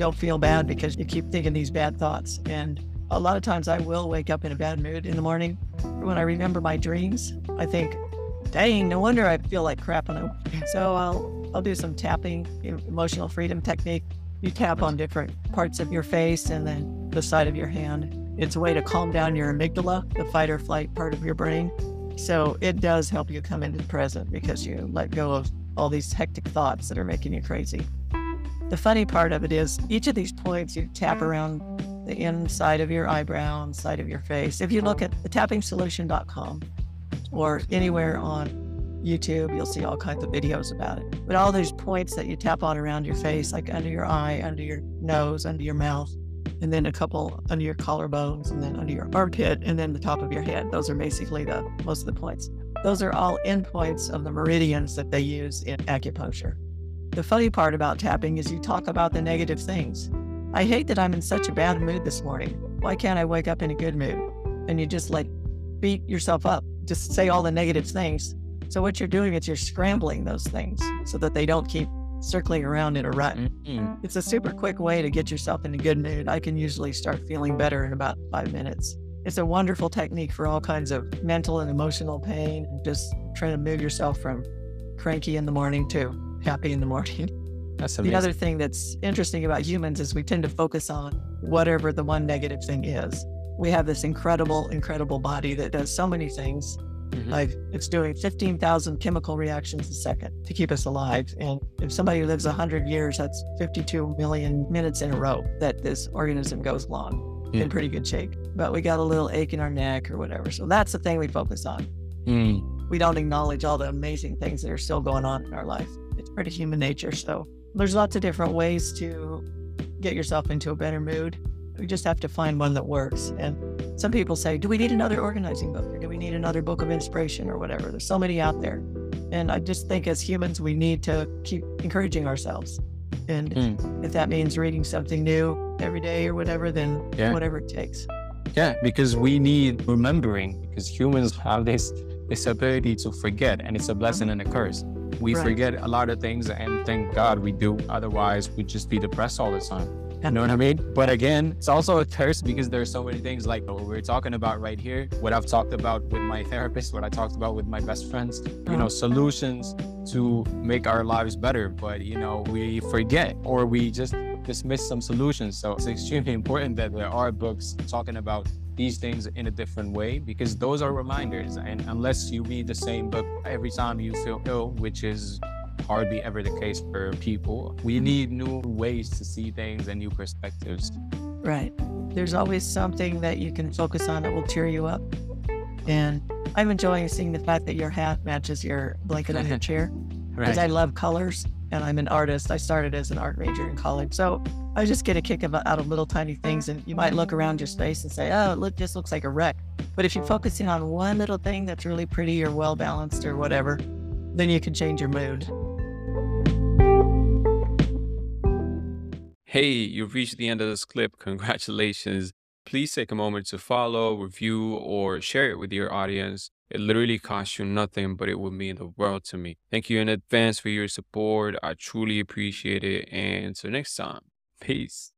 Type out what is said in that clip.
don't feel bad because you keep thinking these bad thoughts. And a lot of times I will wake up in a bad mood in the morning. When I remember my dreams, I think, dang, no wonder I feel like crap. On so I'll, I'll do some tapping, emotional freedom technique. You tap on different parts of your face and then the side of your hand. It's a way to calm down your amygdala, the fight or flight part of your brain. So it does help you come into the present because you let go of all these hectic thoughts that are making you crazy. The funny part of it is each of these points you tap around the inside of your eyebrow, and side of your face. If you look at thetappingsolution.com or anywhere on YouTube, you'll see all kinds of videos about it. But all those points that you tap on around your face, like under your eye, under your nose, under your mouth, and then a couple under your collarbones, and then under your armpit, and then the top of your head. Those are basically the most of the points. Those are all endpoints of the meridians that they use in acupuncture. The funny part about tapping is you talk about the negative things. I hate that I'm in such a bad mood this morning. Why can't I wake up in a good mood? And you just like beat yourself up, just say all the negative things. So what you're doing is you're scrambling those things so that they don't keep circling around in a rut. Mm-hmm. It's a super quick way to get yourself in a good mood. I can usually start feeling better in about five minutes. It's a wonderful technique for all kinds of mental and emotional pain, just trying to move yourself from cranky in the morning to happy in the morning. That's amazing. The other thing that's interesting about humans is we tend to focus on whatever the one negative thing is. We have this incredible, incredible body that does so many things. Mm-hmm. Like it's doing 15,000 chemical reactions a second to keep us alive. And if somebody lives 100 years, that's 52 million minutes in a row that this organism goes long yeah. in pretty good shape. But we got a little ache in our neck or whatever. So that's the thing we focus on. Mm. We don't acknowledge all the amazing things that are still going on in our life. It's pretty human nature. So there's lots of different ways to get yourself into a better mood. We just have to find one that works. And some people say, do we need another organizing book or do we need another book of inspiration or whatever? There's so many out there. And I just think as humans, we need to keep encouraging ourselves. And mm. if that means reading something new every day or whatever, then yeah. whatever it takes. Yeah, because we need remembering because humans have this this ability to forget and it's a blessing and a curse. We right. forget a lot of things and thank God we do. Otherwise we'd just be depressed all the time. You know what I mean? But again, it's also a curse because there's so many things like what we're talking about right here, what I've talked about with my therapist, what I talked about with my best friends, you know, uh-huh. solutions to make our lives better. But, you know, we forget or we just dismiss some solutions. So it's extremely important that there are books talking about these things in a different way because those are reminders. And unless you read the same book every time you feel ill, which is hardly ever the case for people. We need new ways to see things and new perspectives. Right. There's always something that you can focus on that will cheer you up. And I'm enjoying seeing the fact that your hat matches your blanket on your chair because right. I love colors and I'm an artist. I started as an art major in college. So I just get a kick out of little tiny things. And you might look around your space and say, oh, look, this looks like a wreck. But if you're focusing on one little thing that's really pretty or well balanced or whatever, then you can change your mood. Hey, you've reached the end of this clip. Congratulations. Please take a moment to follow, review, or share it with your audience. It literally costs you nothing, but it would mean the world to me. Thank you in advance for your support. I truly appreciate it. And until next time, peace.